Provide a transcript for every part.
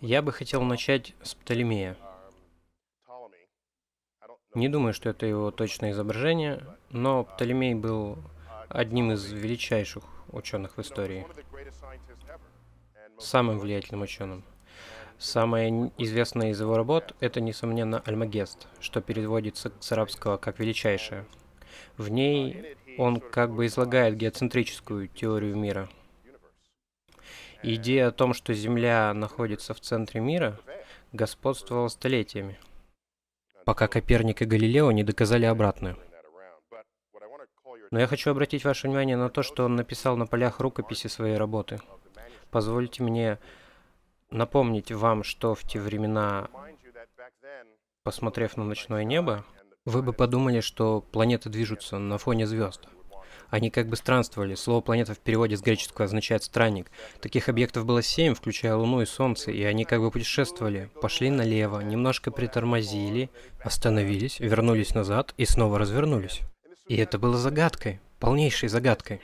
Я бы хотел начать с Птолемея. Не думаю, что это его точное изображение, но Птолемей был одним из величайших ученых в истории, самым влиятельным ученым. Самая известная из его работ – это, несомненно, Альмагест, что переводится с арабского как «величайшее». В ней он как бы излагает геоцентрическую теорию мира. Идея о том, что Земля находится в центре мира, господствовала столетиями – пока Коперник и Галилео не доказали обратное. Но я хочу обратить ваше внимание на то, что он написал на полях рукописи своей работы. Позвольте мне напомнить вам, что в те времена, посмотрев на ночное небо, вы бы подумали, что планеты движутся на фоне звезд. Они как бы странствовали. Слово «планета» в переводе с греческого означает «странник». Таких объектов было семь, включая Луну и Солнце, и они как бы путешествовали. Пошли налево, немножко притормозили, остановились, вернулись назад и снова развернулись. И это было загадкой, полнейшей загадкой.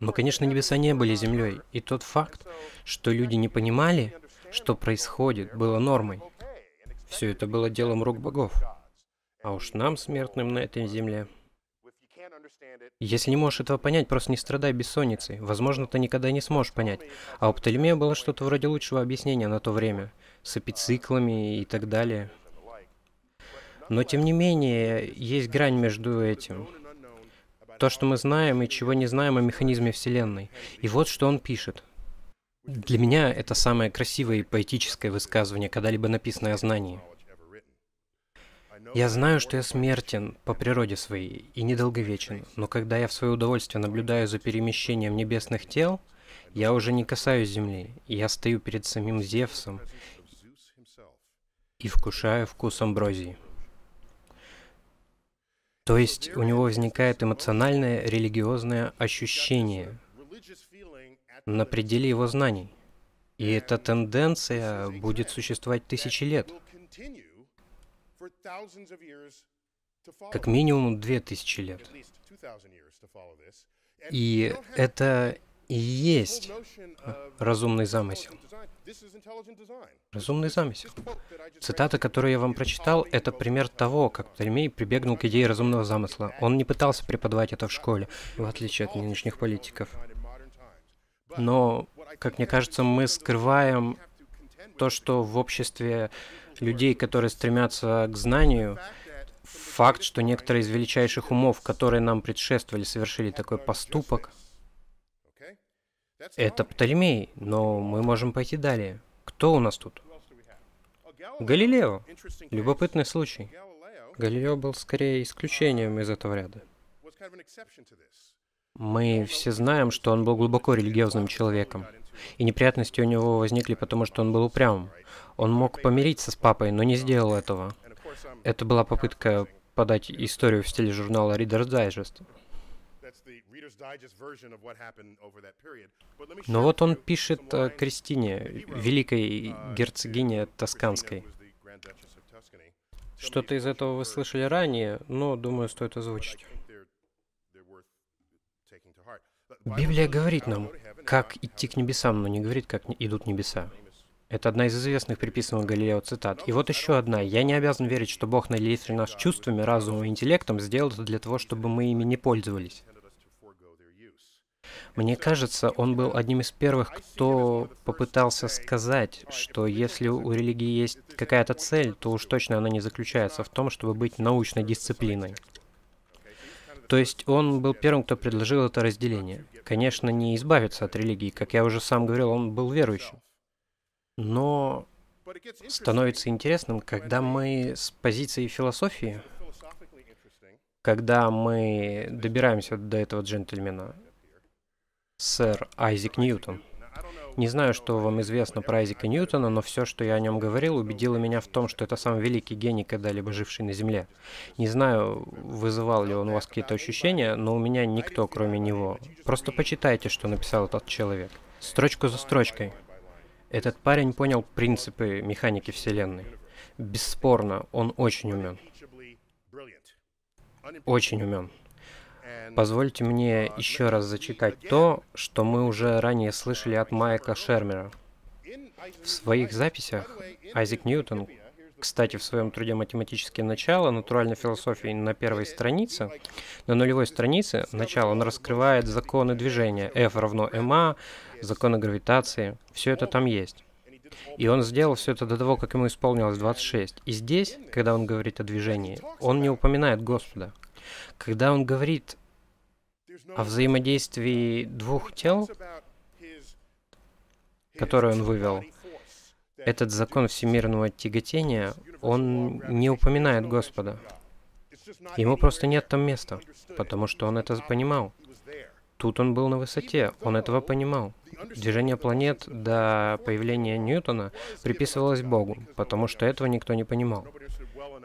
Но, конечно, небеса не были землей, и тот факт, что люди не понимали, что происходит, было нормой. Все это было делом рук богов. А уж нам, смертным на этой земле, если не можешь этого понять, просто не страдай бессонницей. Возможно, ты никогда не сможешь понять. А у Птолемея было что-то вроде лучшего объяснения на то время. С эпициклами и так далее. Но, тем не менее, есть грань между этим. То, что мы знаем и чего не знаем о механизме Вселенной. И вот что он пишет. Для меня это самое красивое и поэтическое высказывание, когда-либо написанное о знании – я знаю, что я смертен по природе своей и недолговечен, но когда я в свое удовольствие наблюдаю за перемещением небесных тел, я уже не касаюсь земли, и я стою перед самим Зевсом и вкушаю вкус амброзии. То есть у него возникает эмоциональное религиозное ощущение на пределе его знаний. И эта тенденция будет существовать тысячи лет как минимум две тысячи лет. И это и есть разумный замысел. Разумный замысел. Цитата, которую я вам прочитал, это пример того, как Птолемей прибегнул к идее разумного замысла. Он не пытался преподавать это в школе, в отличие от нынешних политиков. Но, как мне кажется, мы скрываем то, что в обществе людей, которые стремятся к знанию, факт, что некоторые из величайших умов, которые нам предшествовали, совершили такой поступок, это Птолемей, но мы можем пойти далее. Кто у нас тут? Галилео. Любопытный случай. Галилео был скорее исключением из этого ряда. Мы все знаем, что он был глубоко религиозным человеком. И неприятности у него возникли, потому что он был упрямым. Он мог помириться с папой, но не сделал этого. Это была попытка подать историю в стиле журнала Reader's Digest. Но вот он пишет о Кристине, великой герцогине Тосканской. Что-то из этого вы слышали ранее, но, думаю, стоит озвучить. Библия говорит нам, как идти к небесам, но не говорит, как идут небеса. Это одна из известных приписанных Галилео цитат. И вот еще одна. «Я не обязан верить, что Бог, наделивший нас чувствами, разумом и интеллектом, сделал это для того, чтобы мы ими не пользовались». Мне кажется, он был одним из первых, кто попытался сказать, что если у религии есть какая-то цель, то уж точно она не заключается в том, чтобы быть научной дисциплиной. То есть он был первым, кто предложил это разделение. Конечно, не избавиться от религии, как я уже сам говорил, он был верующим. Но становится интересным, когда мы с позиции философии, когда мы добираемся до этого джентльмена, сэр Айзек Ньютон, не знаю, что вам известно про Айзека Ньютона, но все, что я о нем говорил, убедило меня в том, что это самый великий гений, когда-либо живший на Земле. Не знаю, вызывал ли он у вас какие-то ощущения, но у меня никто, кроме него. Просто почитайте, что написал этот человек. Строчку за строчкой. Этот парень понял принципы механики Вселенной. Бесспорно, он очень умен. Очень умен. Позвольте мне еще раз зачитать то, что мы уже ранее слышали от Майка Шермера. В своих записях Айзек Ньютон, кстати, в своем труде «Математические начала» натуральной философии на первой странице, на нулевой странице, начало, он раскрывает законы движения. F равно ma, законы гравитации. Все это там есть. И он сделал все это до того, как ему исполнилось 26. И здесь, когда он говорит о движении, он не упоминает Господа. Когда он говорит о взаимодействии двух тел, который он вывел, этот закон всемирного тяготения, он не упоминает Господа. Ему просто нет там места, потому что он это понимал. Тут он был на высоте, он этого понимал. Движение планет до появления Ньютона приписывалось Богу, потому что этого никто не понимал.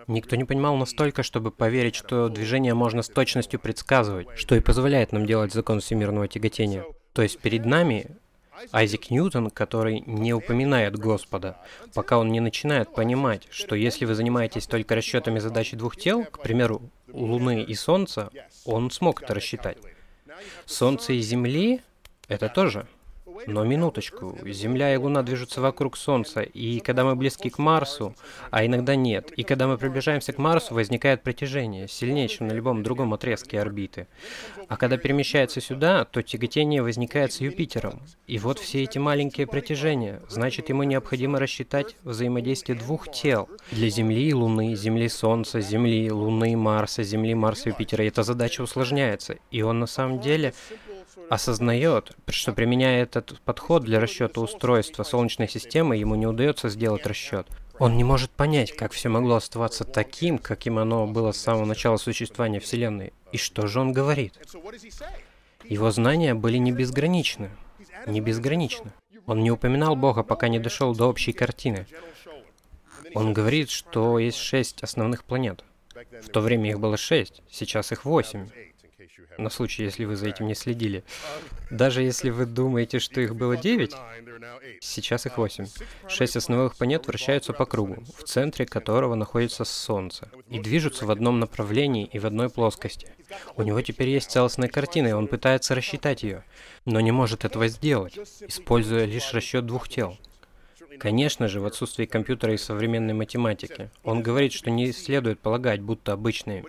Никто не понимал настолько, чтобы поверить, что движение можно с точностью предсказывать, что и позволяет нам делать закон всемирного тяготения. То есть перед нами Айзек Ньютон, который не упоминает Господа, пока он не начинает понимать, что если вы занимаетесь только расчетами задачи двух тел, к примеру, Луны и Солнца, он смог это рассчитать. Солнце и Земли — это тоже но минуточку, Земля и Луна движутся вокруг Солнца, и когда мы близки к Марсу, а иногда нет, и когда мы приближаемся к Марсу, возникает притяжение, сильнее, чем на любом другом отрезке орбиты. А когда перемещается сюда, то тяготение возникает с Юпитером. И вот все эти маленькие притяжения, значит, ему необходимо рассчитать взаимодействие двух тел для Земли и Луны, Земли Солнца, Земли, Луны, Марса, Земли, Марса, Юпитера. И эта задача усложняется. И он на самом деле осознает, что применяя этот подход для расчета устройства Солнечной системы, ему не удается сделать расчет. Он не может понять, как все могло оставаться таким, каким оно было с самого начала существования Вселенной. И что же он говорит? Его знания были не безграничны. Не безграничны. Он не упоминал Бога, пока не дошел до общей картины. Он говорит, что есть шесть основных планет. В то время их было шесть, сейчас их восемь на случай, если вы за этим не следили. Даже если вы думаете, что их было 9, сейчас их 8. Шесть основных планет вращаются по кругу, в центре которого находится Солнце, и движутся в одном направлении и в одной плоскости. У него теперь есть целостная картина, и он пытается рассчитать ее, но не может этого сделать, используя лишь расчет двух тел. Конечно же, в отсутствии компьютера и современной математики. Он говорит, что не следует полагать, будто обычные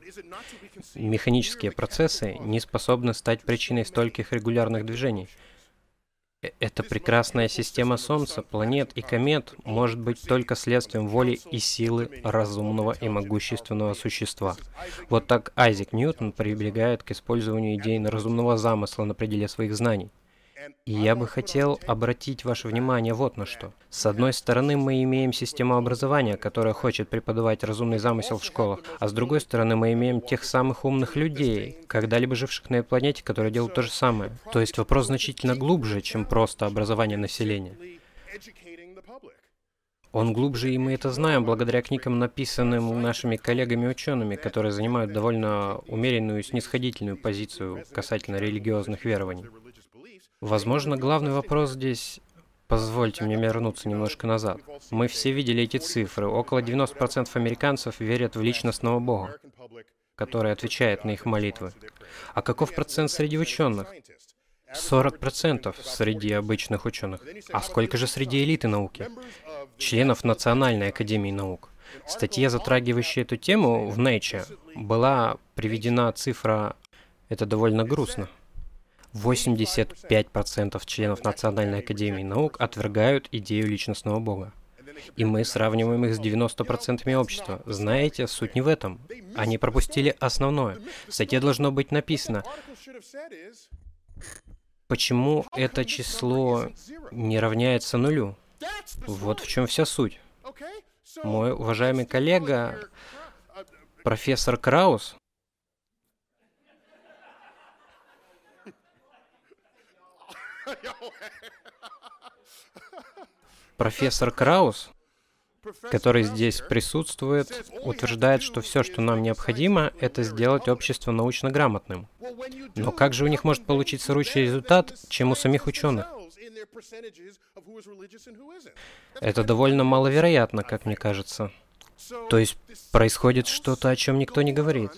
механические процессы не способны стать причиной стольких регулярных движений. Э, эта прекрасная система Солнца, планет и комет может быть только следствием воли и силы разумного и могущественного существа. Вот так Айзек Ньютон прибегает к использованию идей разумного замысла на пределе своих знаний. И я бы хотел обратить ваше внимание вот на что. С одной стороны, мы имеем систему образования, которая хочет преподавать разумный замысел в школах, а с другой стороны, мы имеем тех самых умных людей, когда-либо живших на этой планете, которые делают то же самое. То есть вопрос значительно глубже, чем просто образование населения. Он глубже, и мы это знаем благодаря книгам, написанным нашими коллегами-учеными, которые занимают довольно умеренную снисходительную позицию касательно религиозных верований. Возможно, главный вопрос здесь... Позвольте мне вернуться немножко назад. Мы все видели эти цифры. Около 90% американцев верят в личностного Бога, который отвечает на их молитвы. А каков процент среди ученых? 40% среди обычных ученых. А сколько же среди элиты науки? Членов Национальной Академии Наук. В статье, затрагивающей эту тему в Nature, была приведена цифра, это довольно грустно, 85% членов Национальной Академии Наук отвергают идею личностного Бога. И мы сравниваем их с 90% общества. Знаете, суть не в этом. Они пропустили основное. В статье должно быть написано, почему это число не равняется нулю. Вот в чем вся суть. Мой уважаемый коллега, профессор Краус, Профессор Краус, который здесь присутствует, утверждает, что все, что нам необходимо, это сделать общество научно грамотным. Но как же у них может получиться лучший результат, чем у самих ученых? Это довольно маловероятно, как мне кажется. То есть происходит что-то, о чем никто не говорит.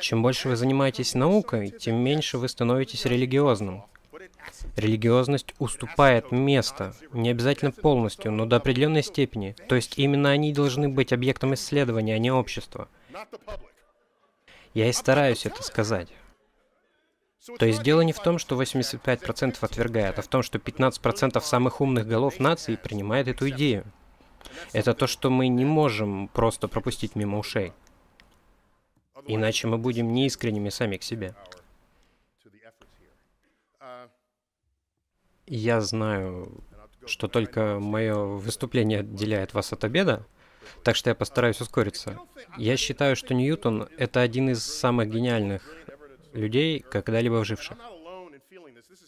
Чем больше вы занимаетесь наукой, тем меньше вы становитесь религиозным. Религиозность уступает место, не обязательно полностью, но до определенной степени. То есть именно они должны быть объектом исследования, а не общества. Я и стараюсь это сказать. То есть дело не в том, что 85% отвергает, а в том, что 15% самых умных голов нации принимает эту идею. Это то, что мы не можем просто пропустить мимо ушей. Иначе мы будем неискренними сами к себе. Я знаю, что только мое выступление отделяет вас от обеда, так что я постараюсь ускориться. Я считаю, что Ньютон — это один из самых гениальных людей, когда-либо живших.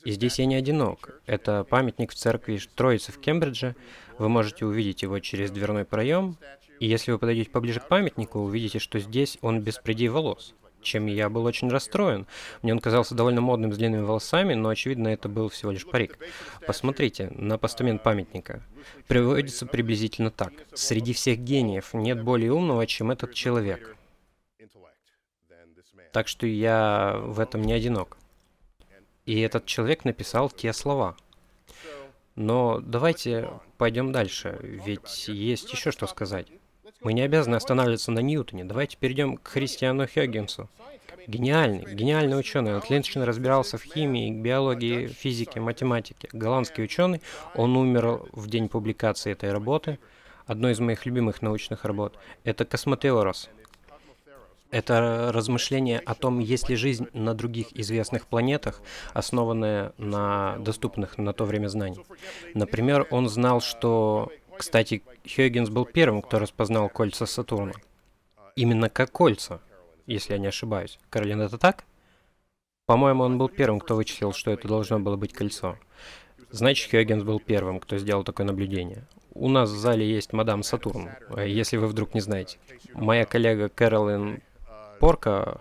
И здесь я не одинок. Это памятник в церкви Троицы в Кембридже. Вы можете увидеть его через дверной проем. И если вы подойдете поближе к памятнику, увидите, что здесь он без придей волос чем я был очень расстроен. Мне он казался довольно модным с длинными волосами, но, очевидно, это был всего лишь парик. Посмотрите на постамент памятника. Приводится приблизительно так. Среди всех гениев нет более умного, чем этот человек. Так что я в этом не одинок. И этот человек написал те слова. Но давайте пойдем дальше, ведь есть еще что сказать. Мы не обязаны останавливаться на Ньютоне. Давайте перейдем к Христиану Хёггинсу. Гениальный, гениальный ученый. Он отлично разбирался в химии, биологии, физике, математике. Голландский ученый. Он умер в день публикации этой работы. Одной из моих любимых научных работ. Это Космотеорос. Это размышление о том, есть ли жизнь на других известных планетах, основанная на доступных на то время знаний. Например, он знал, что... Кстати, Хёггинс был первым, кто распознал кольца Сатурна. Именно как кольца, если я не ошибаюсь. Каролин, это так? По-моему, он был первым, кто вычислил, что это должно было быть кольцо. Значит, Хёггинс был первым, кто сделал такое наблюдение. У нас в зале есть мадам Сатурн, если вы вдруг не знаете. Моя коллега Кэролин Порка,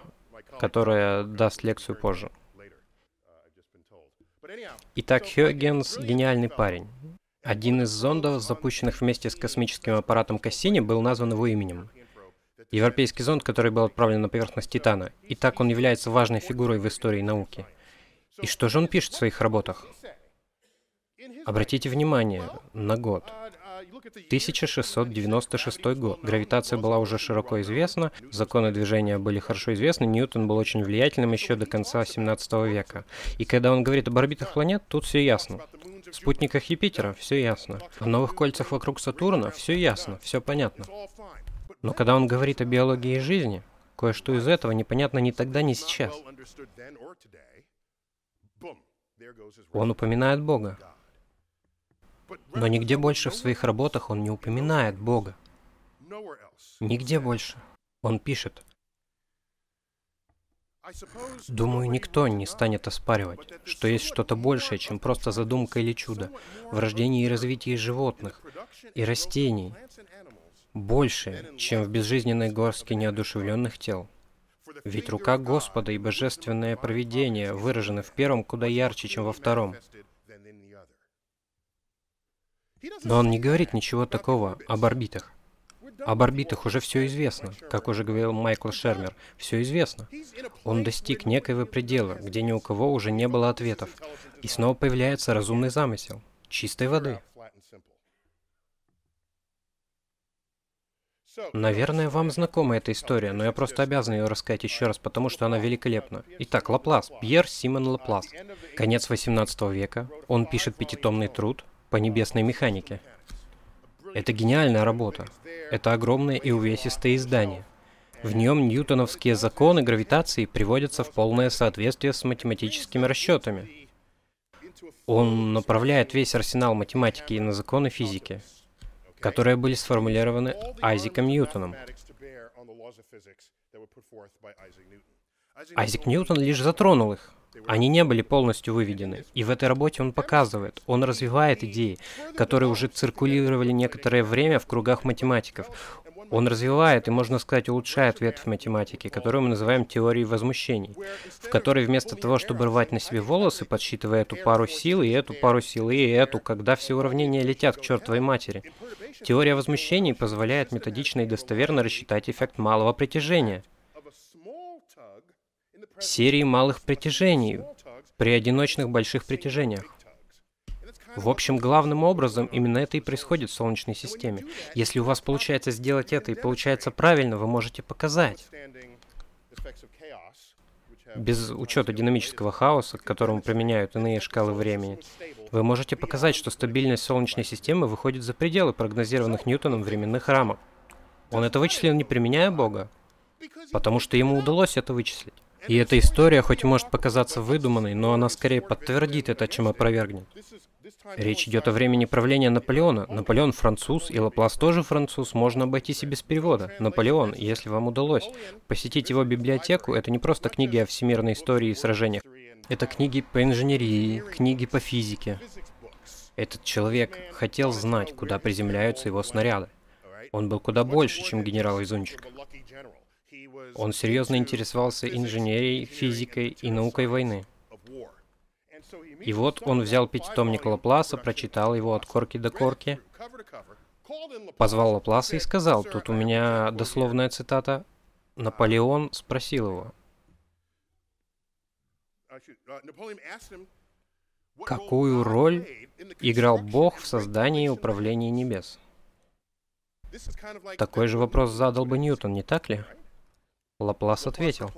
которая даст лекцию позже. Итак, Хёггенс — гениальный парень. Один из зондов, запущенных вместе с космическим аппаратом Кассини, был назван его именем. Европейский зонд, который был отправлен на поверхность Титана. И так он является важной фигурой в истории науки. И что же он пишет в своих работах? Обратите внимание на год. 1696 год. Гравитация была уже широко известна, законы движения были хорошо известны, Ньютон был очень влиятельным еще до конца 17 века. И когда он говорит об орбитах планет, тут все ясно. В спутниках Юпитера все ясно. О новых кольцах вокруг Сатурна все ясно, все понятно. Но когда он говорит о биологии жизни, кое-что из этого непонятно ни тогда, ни сейчас. Он упоминает Бога. Но нигде больше в своих работах он не упоминает Бога. Нигде больше. Он пишет. Думаю, никто не станет оспаривать, что есть что-то большее, чем просто задумка или чудо в рождении и развитии животных и растений, большее, чем в безжизненной горстке неодушевленных тел. Ведь рука Господа и божественное провидение выражены в первом куда ярче, чем во втором. Но он не говорит ничего такого об орбитах. Об орбитах уже все известно, как уже говорил Майкл Шермер, все известно. Он достиг некоего предела, где ни у кого уже не было ответов. И снова появляется разумный замысел, чистой воды. Наверное, вам знакома эта история, но я просто обязан ее рассказать еще раз, потому что она великолепна. Итак, Лаплас, Пьер Симон Лаплас. Конец 18 века. Он пишет пятитомный труд по небесной механике. Это гениальная работа. Это огромное и увесистое издание. В нем ньютоновские законы гравитации приводятся в полное соответствие с математическими расчетами. Он направляет весь арсенал математики на законы физики, которые были сформулированы Айзеком Ньютоном. Айзек Ньютон лишь затронул их, они не были полностью выведены. И в этой работе он показывает, он развивает идеи, которые уже циркулировали некоторое время в кругах математиков. Он развивает и, можно сказать, улучшает ветвь математики, которую мы называем теорией возмущений, в которой вместо того, чтобы рвать на себе волосы, подсчитывая эту пару сил и эту пару сил и эту, когда все уравнения летят к чертовой матери, теория возмущений позволяет методично и достоверно рассчитать эффект малого притяжения – серии малых притяжений, при одиночных больших притяжениях. В общем, главным образом именно это и происходит в Солнечной системе. Если у вас получается сделать это и получается правильно, вы можете показать. Без учета динамического хаоса, к которому применяют иные шкалы времени, вы можете показать, что стабильность Солнечной системы выходит за пределы прогнозированных Ньютоном временных рамок. Он это вычислил не применяя Бога, потому что ему удалось это вычислить. И эта история, хоть и может показаться выдуманной, но она скорее подтвердит это, чем опровергнет. Речь идет о времени правления Наполеона. Наполеон француз, и Лаплас тоже француз, можно обойтись и без перевода. Наполеон, если вам удалось посетить его библиотеку, это не просто книги о всемирной истории и сражениях. Это книги по инженерии, книги по физике. Этот человек хотел знать, куда приземляются его снаряды. Он был куда больше, чем генерал Изунчик. Он серьезно интересовался инженерией, физикой и наукой войны. И вот он взял пятитомник Лапласа, прочитал его от корки до корки, позвал Лапласа и сказал, тут у меня дословная цитата, Наполеон спросил его, какую роль играл Бог в создании и управлении небес? Такой же вопрос задал бы Ньютон, не так ли? Лаплас ответил,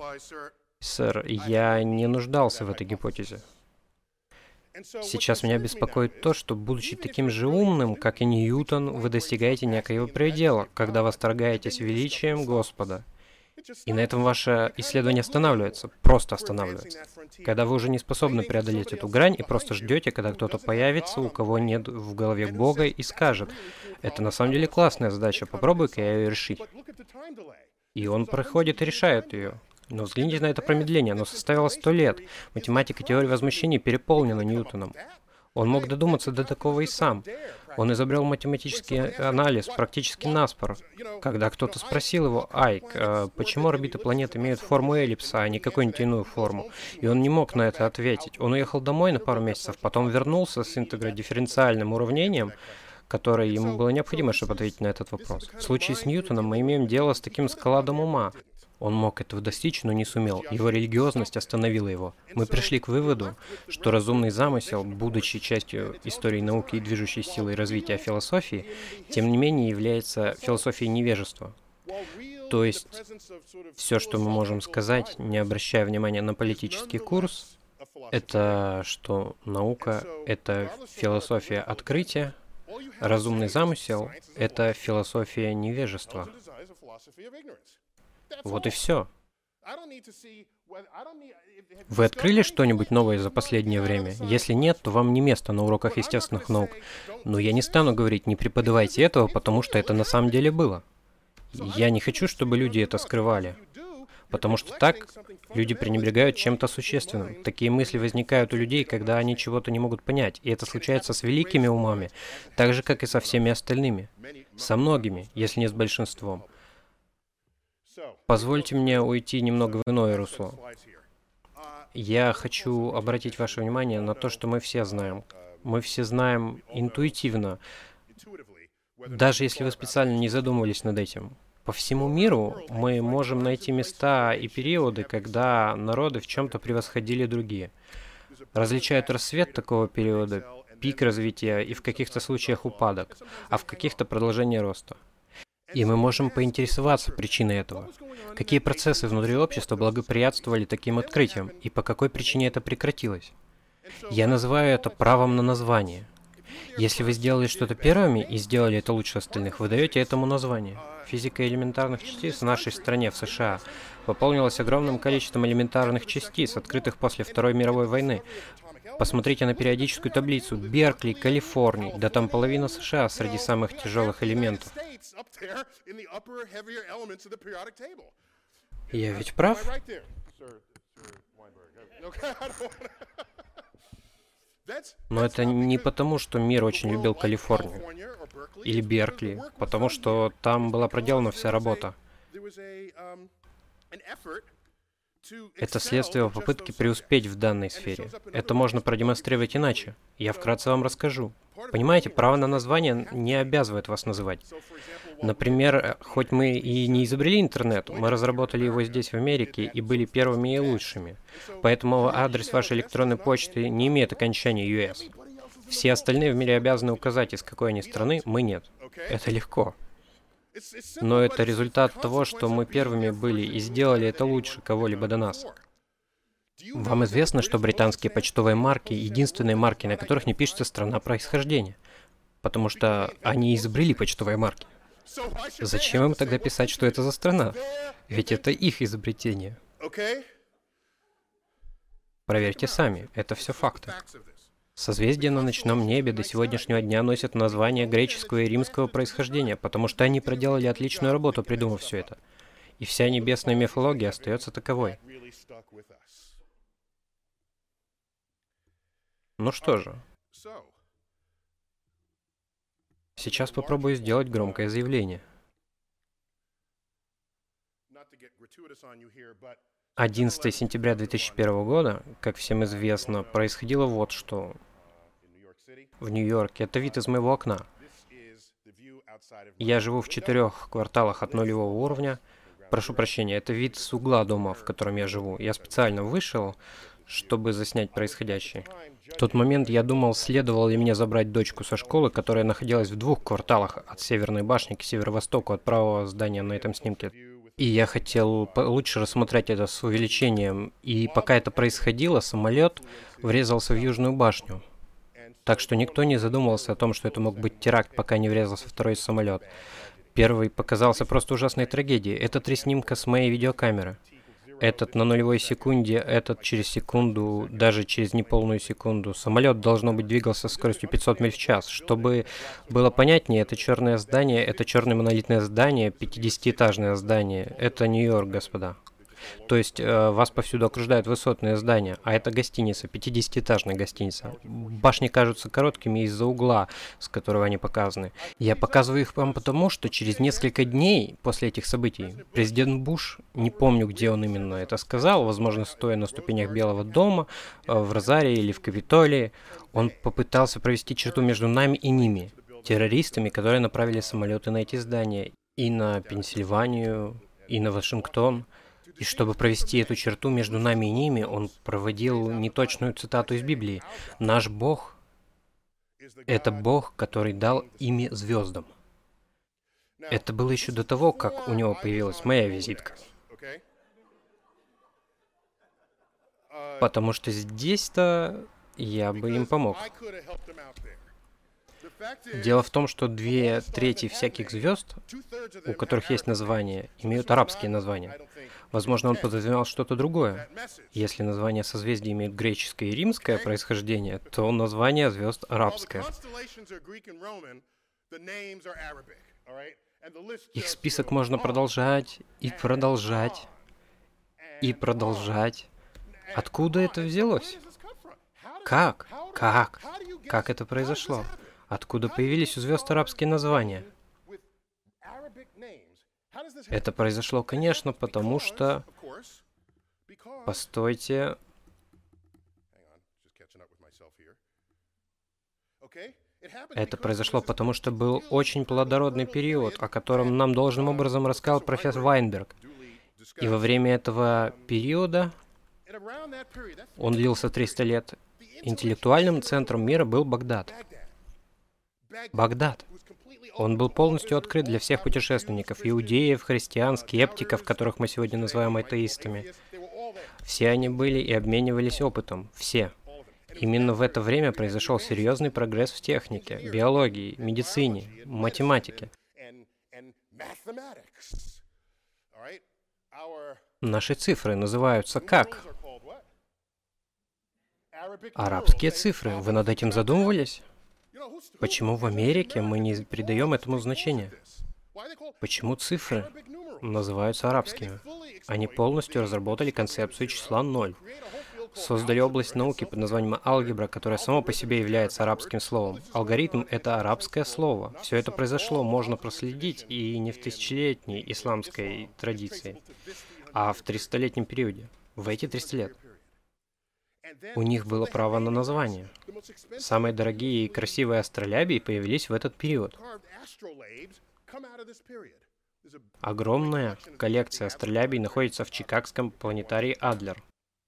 «Сэр, я не нуждался в этой гипотезе. Сейчас меня беспокоит то, что, будучи таким же умным, как и Ньютон, вы достигаете некоего предела, когда восторгаетесь величием Господа. И на этом ваше исследование останавливается, просто останавливается. Когда вы уже не способны преодолеть эту грань и просто ждете, когда кто-то появится, у кого нет в голове Бога, и скажет, это на самом деле классная задача, попробуй-ка я ее решить. И он проходит и решает ее. Но взгляните на это промедление, оно составило сто лет. Математика теории возмущений переполнена Ньютоном. Он мог додуматься до такого и сам. Он изобрел математический анализ практически наспор. Когда кто-то спросил его, Айк, а почему орбиты планет имеют форму эллипса, а не какую-нибудь иную форму? И он не мог на это ответить. Он уехал домой на пару месяцев, потом вернулся с интегродифференциальным уравнением, которое ему было необходимо, чтобы ответить на этот вопрос. В случае с Ньютоном мы имеем дело с таким складом ума. Он мог этого достичь, но не сумел. Его религиозность остановила его. Мы пришли к выводу, что разумный замысел, будучи частью истории науки и движущей силой развития философии, тем не менее является философией невежества. То есть, все, что мы можем сказать, не обращая внимания на политический курс, это что наука — это философия открытия, разумный замысел — это философия невежества. Вот и все. Вы открыли что-нибудь новое за последнее время? Если нет, то вам не место на уроках естественных наук. Но я не стану говорить, не преподавайте этого, потому что это на самом деле было. Я не хочу, чтобы люди это скрывали. Потому что так люди пренебрегают чем-то существенным. Такие мысли возникают у людей, когда они чего-то не могут понять. И это случается с великими умами, так же, как и со всеми остальными. Со многими, если не с большинством. Позвольте мне уйти немного в иное русло. Я хочу обратить ваше внимание на то, что мы все знаем. Мы все знаем интуитивно, даже если вы специально не задумывались над этим. По всему миру мы можем найти места и периоды, когда народы в чем-то превосходили другие. Различают рассвет такого периода, пик развития и в каких-то случаях упадок, а в каких-то продолжение роста. И мы можем поинтересоваться причиной этого. Какие процессы внутри общества благоприятствовали таким открытиям, и по какой причине это прекратилось? Я называю это правом на название. Если вы сделали что-то первыми и сделали это лучше остальных, вы даете этому название. Физика элементарных частиц в нашей стране, в США, пополнилась огромным количеством элементарных частиц, открытых после Второй мировой войны. Посмотрите на периодическую таблицу. Беркли, Калифорния. Да там половина США среди самых тяжелых элементов. Я ведь прав? Но это не потому, что мир очень любил Калифорнию или Беркли, потому что там была проделана вся работа. Это следствие попытки преуспеть в данной сфере. Это можно продемонстрировать иначе. Я вкратце вам расскажу. Понимаете, право на название не обязывает вас называть. Например, хоть мы и не изобрели интернет, мы разработали его здесь, в Америке, и были первыми и лучшими. Поэтому адрес вашей электронной почты не имеет окончания US. Все остальные в мире обязаны указать, из какой они страны, мы нет. Это легко. Но это результат того, что мы первыми были и сделали это лучше кого-либо до нас. Вам известно, что британские почтовые марки — единственные марки, на которых не пишется страна происхождения, потому что они изобрели почтовые марки. Зачем им тогда писать, что это за страна? Ведь это их изобретение. Проверьте сами, это все факты. Созвездия на ночном небе до сегодняшнего дня носят название греческого и римского происхождения, потому что они проделали отличную работу, придумав все это. И вся небесная мифология остается таковой. Ну что же. Сейчас попробую сделать громкое заявление. 11 сентября 2001 года, как всем известно, происходило вот что. В Нью-Йорке. Это вид из моего окна. Я живу в четырех кварталах от нулевого уровня. Прошу прощения, это вид с угла дома, в котором я живу. Я специально вышел, чтобы заснять происходящее. В тот момент я думал, следовало ли мне забрать дочку со школы, которая находилась в двух кварталах от Северной башни к северо-востоку от правого здания на этом снимке. И я хотел лучше рассмотреть это с увеличением. И пока это происходило, самолет врезался в Южную башню. Так что никто не задумывался о том, что это мог быть теракт, пока не врезался второй самолет. Первый показался просто ужасной трагедией. Это три снимка с моей видеокамеры этот на нулевой секунде, этот через секунду, даже через неполную секунду. Самолет, должно быть, двигался с скоростью 500 миль в час. Чтобы было понятнее, это черное здание, это черное монолитное здание, 50-этажное здание. Это Нью-Йорк, господа. То есть э, вас повсюду окружают высотные здания, а это гостиница, 50-этажная гостиница. Башни кажутся короткими из-за угла, с которого они показаны. Я показываю их вам потому, что через несколько дней после этих событий президент Буш, не помню, где он именно это сказал, возможно, стоя на ступенях Белого дома, э, в Розарии или в Капитолии, он попытался провести черту между нами и ними, террористами, которые направили самолеты на эти здания, и на Пенсильванию, и на Вашингтон. И чтобы провести эту черту между нами и ними, он проводил неточную цитату из Библии. «Наш Бог — это Бог, который дал имя звездам». Это было еще до того, как у него появилась моя визитка. Потому что здесь-то я бы им помог. Дело в том, что две трети всяких звезд, у которых есть название, имеют арабские названия. Возможно, он подразумевал что-то другое. Если название созвездий имеет греческое и римское происхождение, то название звезд арабское. Их список можно продолжать и продолжать и продолжать. Откуда это взялось? Как? Как? Как это произошло? Откуда появились у звезд арабские названия? Это произошло, конечно, потому что... Постойте. Это произошло потому, что был очень плодородный период, о котором нам должным образом рассказал профессор Вайнберг. И во время этого периода, он длился 300 лет, интеллектуальным центром мира был Багдад. Багдад. Он был полностью открыт для всех путешественников, иудеев, христиан, скептиков, которых мы сегодня называем атеистами. Все они были и обменивались опытом. Все. Именно в это время произошел серьезный прогресс в технике, биологии, медицине, математике. Наши цифры называются как? Арабские цифры. Вы над этим задумывались? Почему в Америке мы не придаем этому значения? Почему цифры называются арабскими? Они полностью разработали концепцию числа 0. Создали область науки под названием алгебра, которая сама по себе является арабским словом. Алгоритм — это арабское слово. Все это произошло, можно проследить, и не в тысячелетней исламской традиции, а в 300-летнем периоде, в эти 300 лет. У них было право на название. Самые дорогие и красивые астролябии появились в этот период. Огромная коллекция астролябий находится в Чикагском планетарии Адлер.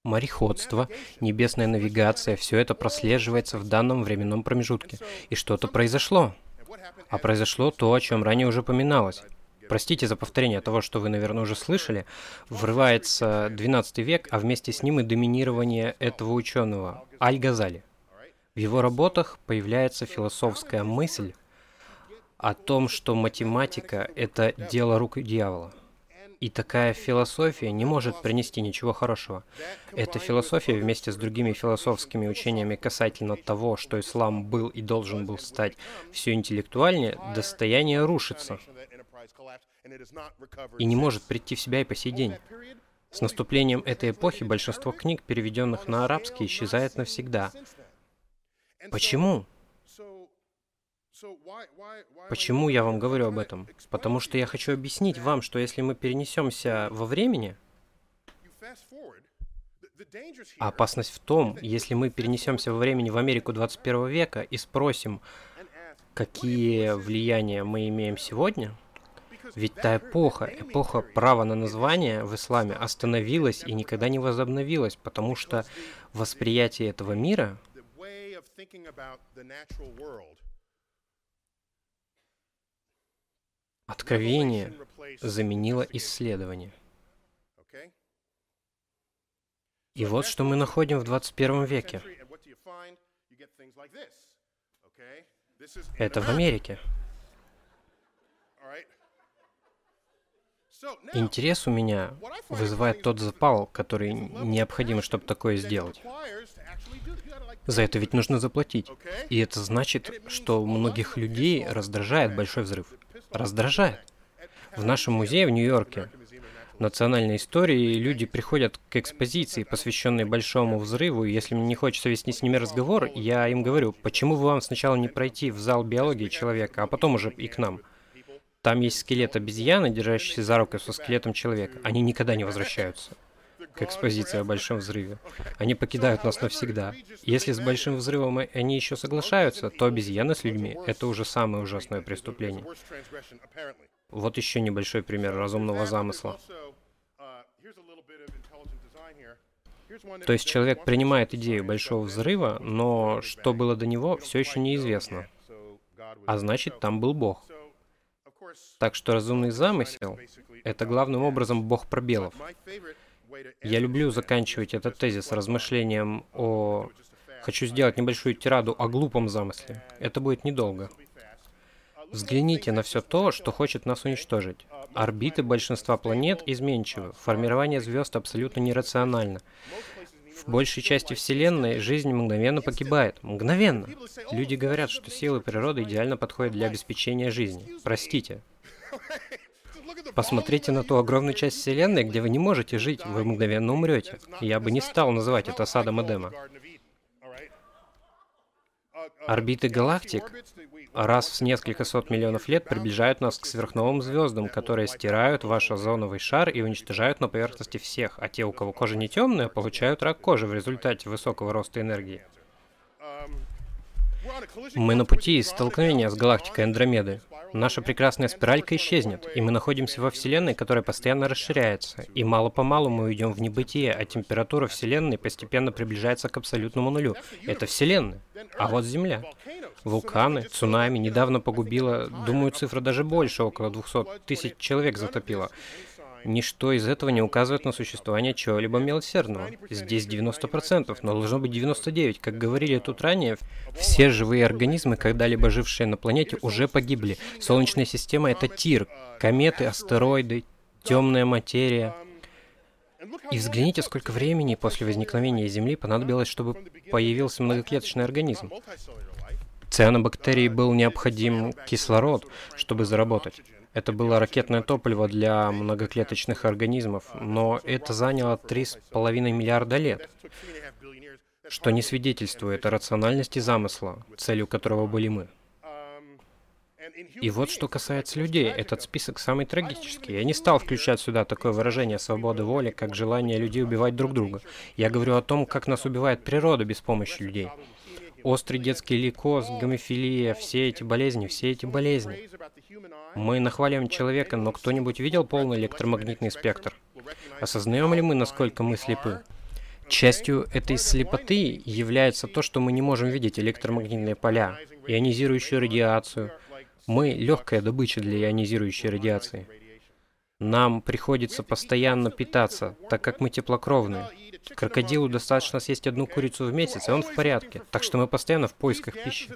Мореходство, небесная навигация, все это прослеживается в данном временном промежутке. И что-то произошло. А произошло то, о чем ранее уже упоминалось. Простите за повторение того, что вы, наверное, уже слышали. Врывается 12 век, а вместе с ним и доминирование этого ученого, Аль-Газали. В его работах появляется философская мысль о том, что математика — это дело рук дьявола. И такая философия не может принести ничего хорошего. Эта философия вместе с другими философскими учениями касательно того, что ислам был и должен был стать все интеллектуальнее, достояние рушится. И не может прийти в себя и по сей день. С наступлением этой эпохи большинство книг, переведенных на арабский, исчезает навсегда. Почему? Почему я вам говорю об этом? Потому что я хочу объяснить вам, что если мы перенесемся во времени, опасность в том, если мы перенесемся во времени в Америку 21 века и спросим, какие влияния мы имеем сегодня, ведь та эпоха, эпоха права на название в исламе остановилась и никогда не возобновилась, потому что восприятие этого мира Откровение заменило исследование. И вот что мы находим в 21 веке. Это в Америке. Интерес у меня вызывает тот запал, который необходим, чтобы такое сделать. За это ведь нужно заплатить. И это значит, что многих людей раздражает большой взрыв раздражает. В нашем музее в Нью-Йорке национальной истории люди приходят к экспозиции, посвященной Большому взрыву, и если мне не хочется вести с ними разговор, я им говорю, почему бы вам сначала не пройти в зал биологии человека, а потом уже и к нам. Там есть скелет обезьяны, держащийся за руку со скелетом человека. Они никогда не возвращаются к экспозиции о Большом взрыве. Они покидают нас навсегда. Если с Большим взрывом они еще соглашаются, то обезьяны с людьми — это уже самое ужасное преступление. Вот еще небольшой пример разумного замысла. То есть человек принимает идею большого взрыва, но что было до него, все еще неизвестно. А значит, там был Бог. Так что разумный замысел — это главным образом Бог пробелов. Я люблю заканчивать этот тезис размышлением о... Хочу сделать небольшую тираду о глупом замысле. Это будет недолго. Взгляните на все то, что хочет нас уничтожить. Орбиты большинства планет изменчивы. Формирование звезд абсолютно нерационально. В большей части Вселенной жизнь мгновенно погибает. Мгновенно. Люди говорят, что силы природы идеально подходят для обеспечения жизни. Простите. Посмотрите на ту огромную часть Вселенной, где вы не можете жить, вы мгновенно умрете. Я бы не стал называть это садом Эдема. Орбиты галактик раз в несколько сот миллионов лет приближают нас к сверхновым звездам, которые стирают ваш озоновый шар и уничтожают на поверхности всех, а те, у кого кожа не темная, получают рак кожи в результате высокого роста энергии. Мы на пути столкновения с галактикой Андромеды. Наша прекрасная спиралька исчезнет, и мы находимся во Вселенной, которая постоянно расширяется. И мало-помалу мы уйдем в небытие, а температура Вселенной постепенно приближается к абсолютному нулю. Это Вселенная. А вот Земля. Вулканы, цунами недавно погубило, думаю, цифра даже больше, около 200 тысяч человек затопило. Ничто из этого не указывает на существование чего-либо милосердного. Здесь 90%, но должно быть 99%. Как говорили тут ранее, все живые организмы, когда-либо жившие на планете, уже погибли. Солнечная система — это тир. Кометы, астероиды, темная материя. И взгляните, сколько времени после возникновения Земли понадобилось, чтобы появился многоклеточный организм. Цианобактерии был необходим кислород, чтобы заработать. Это было ракетное топливо для многоклеточных организмов, но это заняло 3,5 миллиарда лет, что не свидетельствует о рациональности замысла, целью которого были мы. И вот что касается людей, этот список самый трагический. Я не стал включать сюда такое выражение свободы воли, как желание людей убивать друг друга. Я говорю о том, как нас убивает природа без помощи людей. Острый детский лейкоз, гомофилия, все эти болезни, все эти болезни. Мы нахваливаем человека, но кто-нибудь видел полный электромагнитный спектр? Осознаем ли мы, насколько мы слепы? Частью этой слепоты является то, что мы не можем видеть электромагнитные поля, ионизирующую радиацию. Мы — легкая добыча для ионизирующей радиации. Нам приходится постоянно питаться, так как мы теплокровные. Крокодилу достаточно съесть одну курицу в месяц, и он в порядке. Так что мы постоянно в поисках пищи.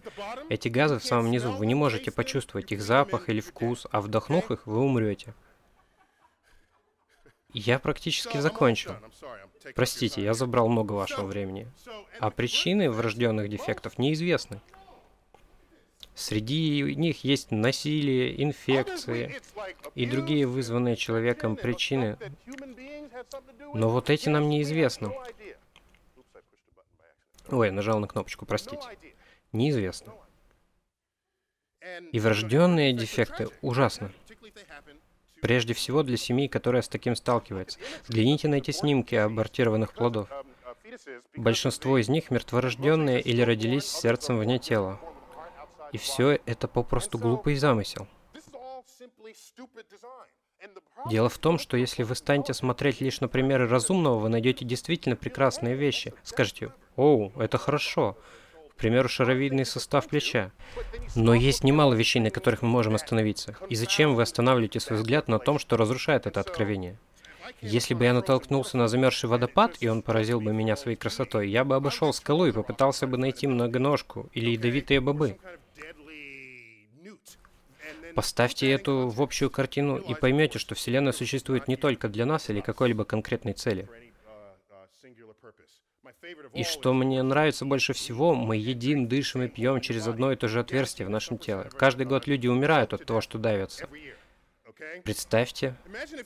Эти газы в самом низу, вы не можете почувствовать их запах или вкус, а вдохнув их, вы умрете. Я практически закончил. Простите, я забрал много вашего времени. А причины врожденных дефектов неизвестны. Среди них есть насилие, инфекции и другие вызванные человеком причины. Но вот эти нам неизвестны. Ой, нажал на кнопочку, простите. Неизвестно. И врожденные дефекты ужасны. Прежде всего для семей, которая с таким сталкивается. Взгляните на эти снимки абортированных плодов. Большинство из них мертворожденные или родились с сердцем вне тела. И все это попросту глупый замысел. Дело в том, что если вы станете смотреть лишь на примеры разумного, вы найдете действительно прекрасные вещи. Скажете, оу, это хорошо. К примеру, шаровидный состав плеча. Но есть немало вещей, на которых мы можем остановиться. И зачем вы останавливаете свой взгляд на том, что разрушает это откровение? Если бы я натолкнулся на замерзший водопад, и он поразил бы меня своей красотой, я бы обошел скалу и попытался бы найти многоножку или ядовитые бобы. Поставьте эту в общую картину и поймете, что Вселенная существует не только для нас или какой-либо конкретной цели. И что мне нравится больше всего, мы едим, дышим и пьем через одно и то же отверстие в нашем теле. Каждый год люди умирают от того, что давятся. Представьте,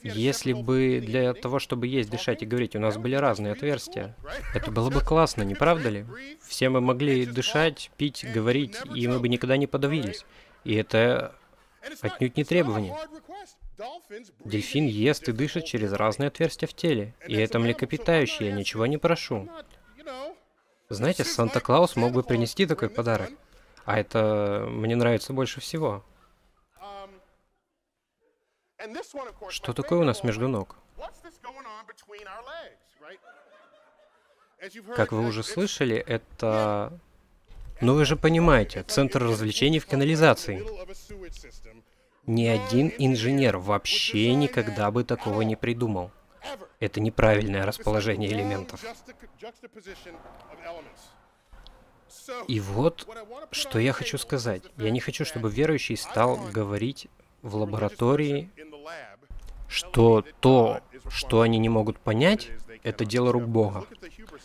если бы для того, чтобы есть, дышать и говорить, у нас были разные отверстия. Это было бы классно, не правда ли? Все мы могли дышать, пить, говорить, и мы бы никогда не подавились. И это отнюдь не требование. Дельфин ест и дышит через разные отверстия в теле, и это млекопитающее, я ничего не прошу. Знаете, Санта-Клаус мог бы принести такой подарок, а это мне нравится больше всего. Что такое у нас между ног? Как вы уже слышали, это но вы же понимаете, центр развлечений в канализации. Ни один инженер вообще никогда бы такого не придумал. Это неправильное расположение элементов. И вот, что я хочу сказать. Я не хочу, чтобы верующий стал говорить в лаборатории, что то, что они не могут понять, это дело рук Бога.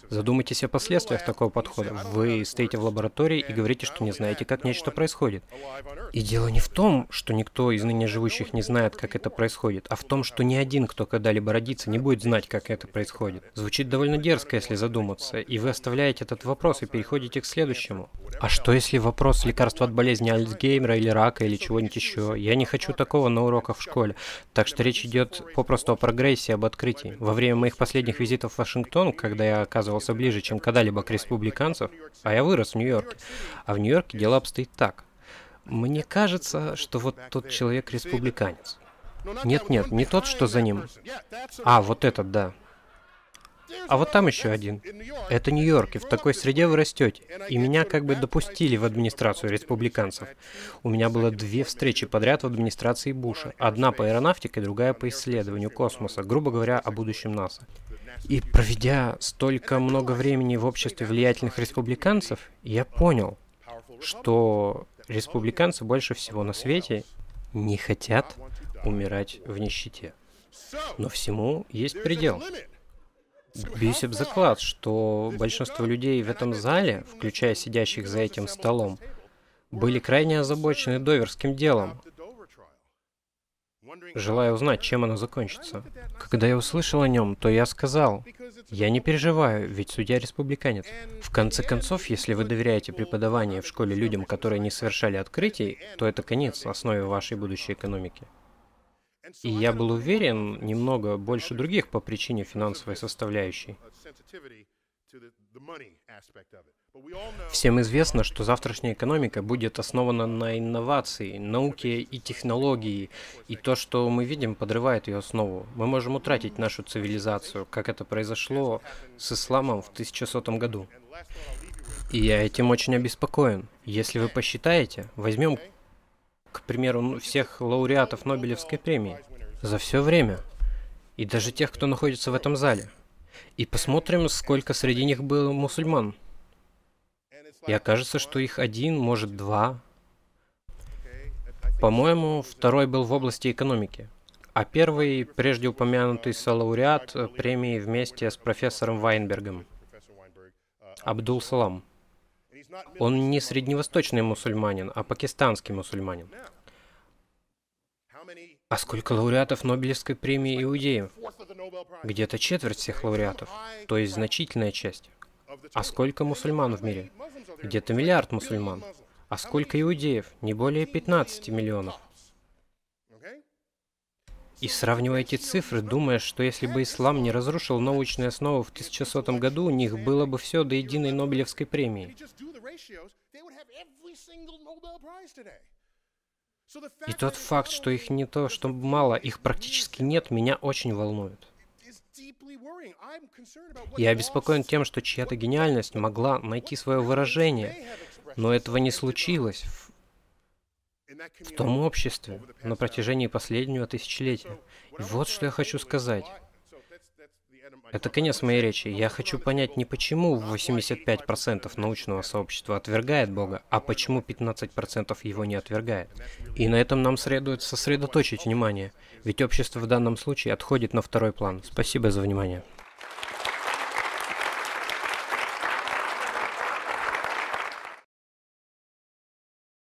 Задумайтесь о последствиях такого подхода. Вы стоите в лаборатории и говорите, что не знаете, как нечто происходит. И дело не в том, что никто из ныне живущих не знает, как это происходит, а в том, что ни один, кто когда-либо родится, не будет знать, как это происходит. Звучит довольно дерзко, если задуматься, и вы оставляете этот вопрос и переходите к следующему. А что если вопрос лекарства от болезни Альцгеймера или рака или чего-нибудь еще? Я не хочу такого на уроках в школе. Так что речь идет попросту о прогрессе, об открытии. Во время моих последних визитов в Вашингтон, когда я оказывался ближе, чем когда-либо к республиканцев, а я вырос в Нью-Йорке, а в Нью-Йорке дело обстоит так. Мне кажется, что вот тот человек республиканец. Нет-нет, не тот, что за ним. А, вот этот, да. А вот там еще один. Это Нью-Йорк, и в такой среде вы растете. И меня как бы допустили в администрацию республиканцев. У меня было две встречи подряд в администрации Буша. Одна по аэронавтике, другая по исследованию космоса, грубо говоря, о будущем НАСА. И проведя столько много времени в обществе влиятельных республиканцев, я понял, что республиканцы больше всего на свете не хотят умирать в нищете. Но всему есть предел. Бьюсь об заклад, что большинство людей в этом зале, включая сидящих за этим столом, были крайне озабочены доверским делом, желая узнать, чем оно закончится. Когда я услышал о нем, то я сказал, я не переживаю, ведь судья республиканец. В конце концов, если вы доверяете преподавание в школе людям, которые не совершали открытий, то это конец основе вашей будущей экономики. И я был уверен немного больше других по причине финансовой составляющей. Всем известно, что завтрашняя экономика будет основана на инновации, науке и технологии, и то, что мы видим, подрывает ее основу. Мы можем утратить нашу цивилизацию, как это произошло с исламом в 1100 году. И я этим очень обеспокоен. Если вы посчитаете, возьмем, к примеру, всех лауреатов Нобелевской премии за все время, и даже тех, кто находится в этом зале, и посмотрим, сколько среди них было мусульман. И окажется, что их один, может два. По-моему, второй был в области экономики. А первый, прежде упомянутый солауреат премии вместе с профессором Вайнбергом. Абдул Салам. Он не средневосточный мусульманин, а пакистанский мусульманин. А сколько лауреатов Нобелевской премии иудеев? Где-то четверть всех лауреатов, то есть значительная часть. А сколько мусульман в мире? Где-то миллиард мусульман. А сколько иудеев? Не более 15 миллионов. И сравнивая эти цифры, думая, что если бы ислам не разрушил научные основы в 1100 году, у них было бы все до единой Нобелевской премии. И тот факт, что их не то, что мало, их практически нет, меня очень волнует. Я обеспокоен тем, что чья-то гениальность могла найти свое выражение, но этого не случилось в, том обществе на протяжении последнего тысячелетия. И вот что я хочу сказать. Это конец моей речи. Я хочу понять не почему 85% научного сообщества отвергает Бога, а почему 15% его не отвергает. И на этом нам следует сосредоточить внимание, ведь общество в данном случае отходит на второй план. Спасибо за внимание.